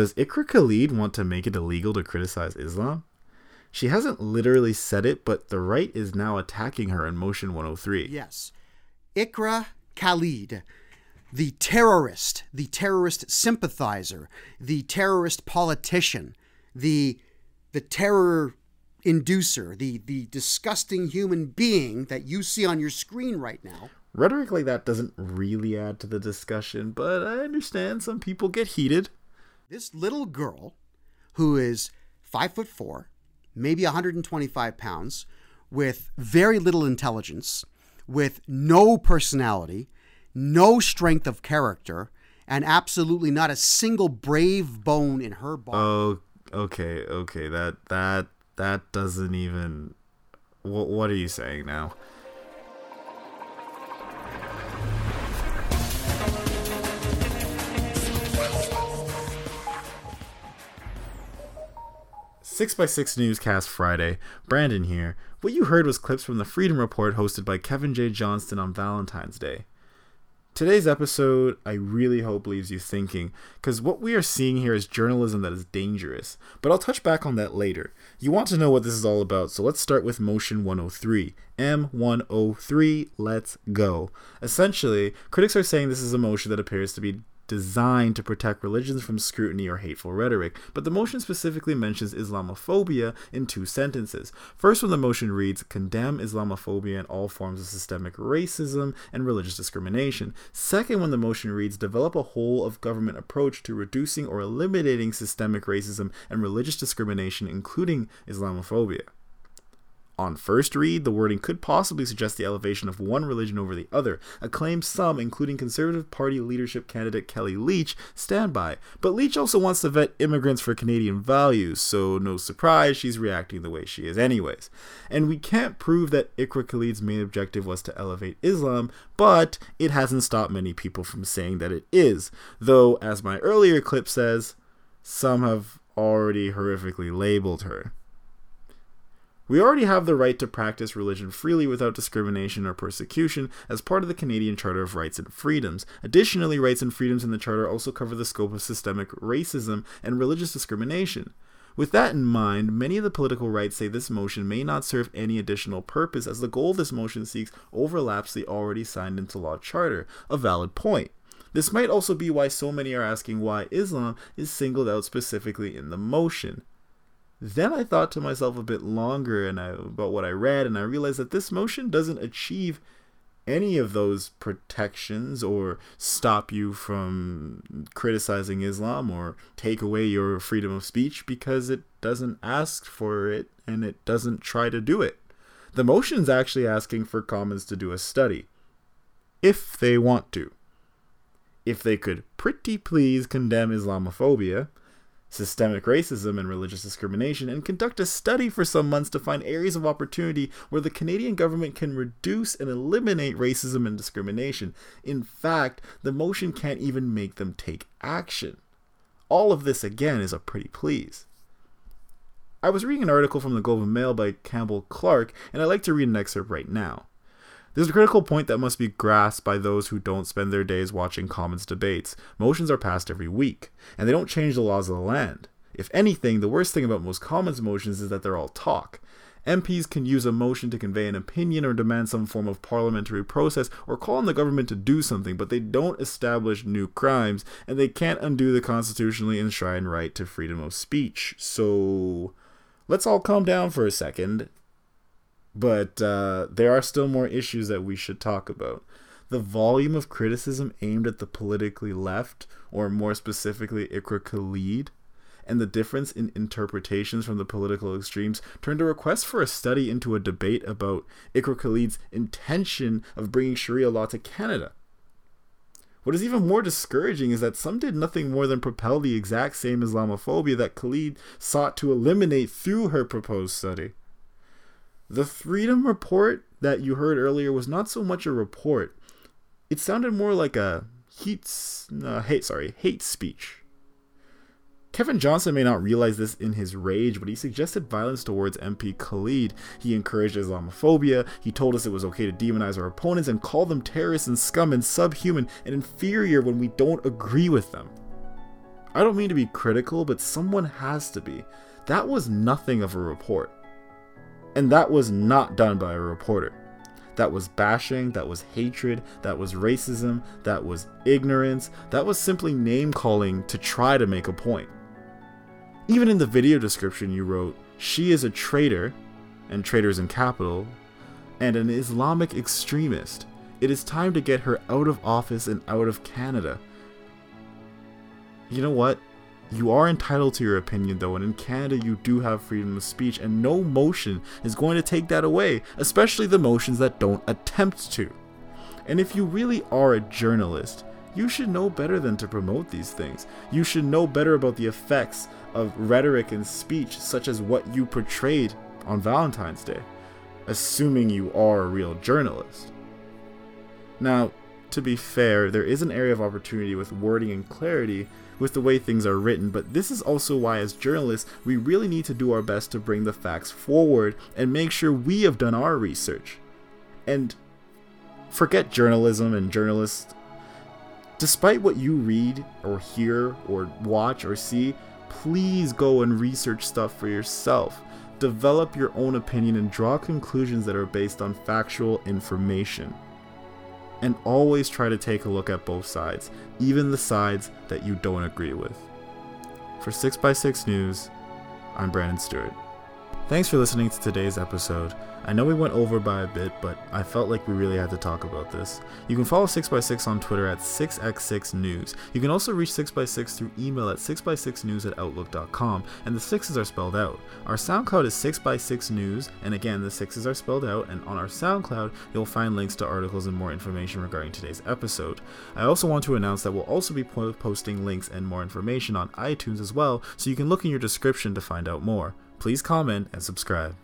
Does Iqra Khalid want to make it illegal to criticize Islam? She hasn't literally said it, but the right is now attacking her in Motion 103. Yes. Iqra Khalid, the terrorist, the terrorist sympathizer, the terrorist politician, the the terror inducer, the the disgusting human being that you see on your screen right now. Rhetoric like that doesn't really add to the discussion, but I understand some people get heated. This little girl, who is five foot four, maybe 125 pounds, with very little intelligence, with no personality, no strength of character, and absolutely not a single brave bone in her body. Oh, okay, okay. That that that doesn't even. What what are you saying now? Six by Six Newscast Friday. Brandon here. What you heard was clips from the Freedom Report hosted by Kevin J. Johnston on Valentine's Day. Today's episode, I really hope leaves you thinking, because what we are seeing here is journalism that is dangerous. But I'll touch back on that later. You want to know what this is all about, so let's start with Motion 103. M103, let's go. Essentially, critics are saying this is a motion that appears to be designed to protect religions from scrutiny or hateful rhetoric, but the motion specifically mentions Islamophobia in two sentences. First, when the motion reads, condemn Islamophobia and all forms of systemic racism and religious discrimination. Second, when the motion reads, develop a whole of government approach to reducing or eliminating systemic racism and religious discrimination, including Islamophobia. On first read, the wording could possibly suggest the elevation of one religion over the other, a claim some, including Conservative Party leadership candidate Kellie Leitch, stand by. But Leitch also wants to vet immigrants for Canadian values, so no surprise she's reacting the way she is, anyways. And we can't prove that Iqra Khalid's main objective was to elevate Islam, but it hasn't stopped many people from saying that it is. Though, as my earlier clip says, some have already horrifically labeled her. We already have the right to practice religion freely without discrimination or persecution as part of the Canadian Charter of Rights and Freedoms. Additionally, rights and freedoms in the Charter also cover the scope of systemic racism and religious discrimination. With that in mind, many of the political rights say this motion may not serve any additional purpose as the goal this motion seeks overlaps the already signed into law charter, a valid point. This might also be why so many are asking why Islam is singled out specifically in the motion. Then I thought to myself a bit longer and I, about what I read, and I realized that this motion doesn't achieve any of those protections or stop you from criticizing Islam or take away your freedom of speech because it doesn't ask for it and it doesn't try to do it. The motion's actually asking for Commons to do a study, if they want to. If they could pretty please condemn Islamophobia, systemic racism and religious discrimination and conduct a study for some months to find areas of opportunity where the Canadian government can reduce and eliminate racism and discrimination. In fact, the motion can't even make them take action. All of this, again, is a pretty please. I was reading an article from the Globe and Mail by Campbell Clark, and I'd like to read an excerpt right now. There's a critical point that must be grasped by those who don't spend their days watching Commons debates. Motions are passed every week, and they don't change the laws of the land. If anything, the worst thing about most Commons motions is that they're all talk. MPs can use a motion to convey an opinion or demand some form of parliamentary process or call on the government to do something, but they don't establish new crimes and they can't undo the constitutionally enshrined right to freedom of speech. So let's all calm down for a second but uh, there are still more issues that we should talk about. The volume of criticism aimed at the politically left, or more specifically, Iqra Khalid, and the difference in interpretations from the political extremes turned a request for a study into a debate about Iqra Khalid's intention of bringing Sharia law to Canada. What is even more discouraging is that some did nothing more than propel the exact same Islamophobia that Khalid sought to eliminate through her proposed study. The Freedom Report that you heard earlier was not so much a report. It sounded more like a heat, hate, sorry, hate speech. Kevin Johnson may not realize this in his rage, but he suggested violence towards MP Khalid. He encouraged Islamophobia. He told us it was okay to demonize our opponents and call them terrorists and scum and subhuman and inferior when we don't agree with them. I don't mean to be critical, but someone has to be. That was nothing of a report. And that was not done by a reporter. That was bashing, that was hatred, that was racism, that was ignorance, that was simply name calling to try to make a point. Even in the video description, you wrote, She is a traitor, and traitors in capital, and an Islamic extremist. It is time to get her out of office and out of Canada. You know what? You are entitled to your opinion, though, and in Canada, you do have freedom of speech, and no motion is going to take that away, especially the motions that don't attempt to. And if you really are a journalist, you should know better than to promote these things. You should know better about the effects of rhetoric and speech, such as what you portrayed on Valentine's Day, assuming you are a real journalist. Now, to be fair, there is an area of opportunity with wording and clarity with the way things are written, but this is also why, as journalists, we really need to do our best to bring the facts forward and make sure we have done our research. And forget journalism and journalists. Despite what you read or hear or watch or see, please go and research stuff for yourself. Develop your own opinion and draw conclusions that are based on factual information and always try to take a look at both sides, even the sides that you don't agree with. For 6x6 News, I'm Brandon Stewart. Thanks for listening to today's episode. I know we went over by a bit, but I felt like we really had to talk about this. You can follow 6x6 on Twitter at 6x6news. You can also reach 6x6 through email at 6x6news at outlook.com, and the 6s are spelled out. Our SoundCloud is 6x6news, and again, the 6s are spelled out, and on our SoundCloud, you'll find links to articles and more information regarding today's episode. I also want to announce that we'll also be posting links and more information on iTunes as well, so you can look in your description to find out more. Please comment and subscribe.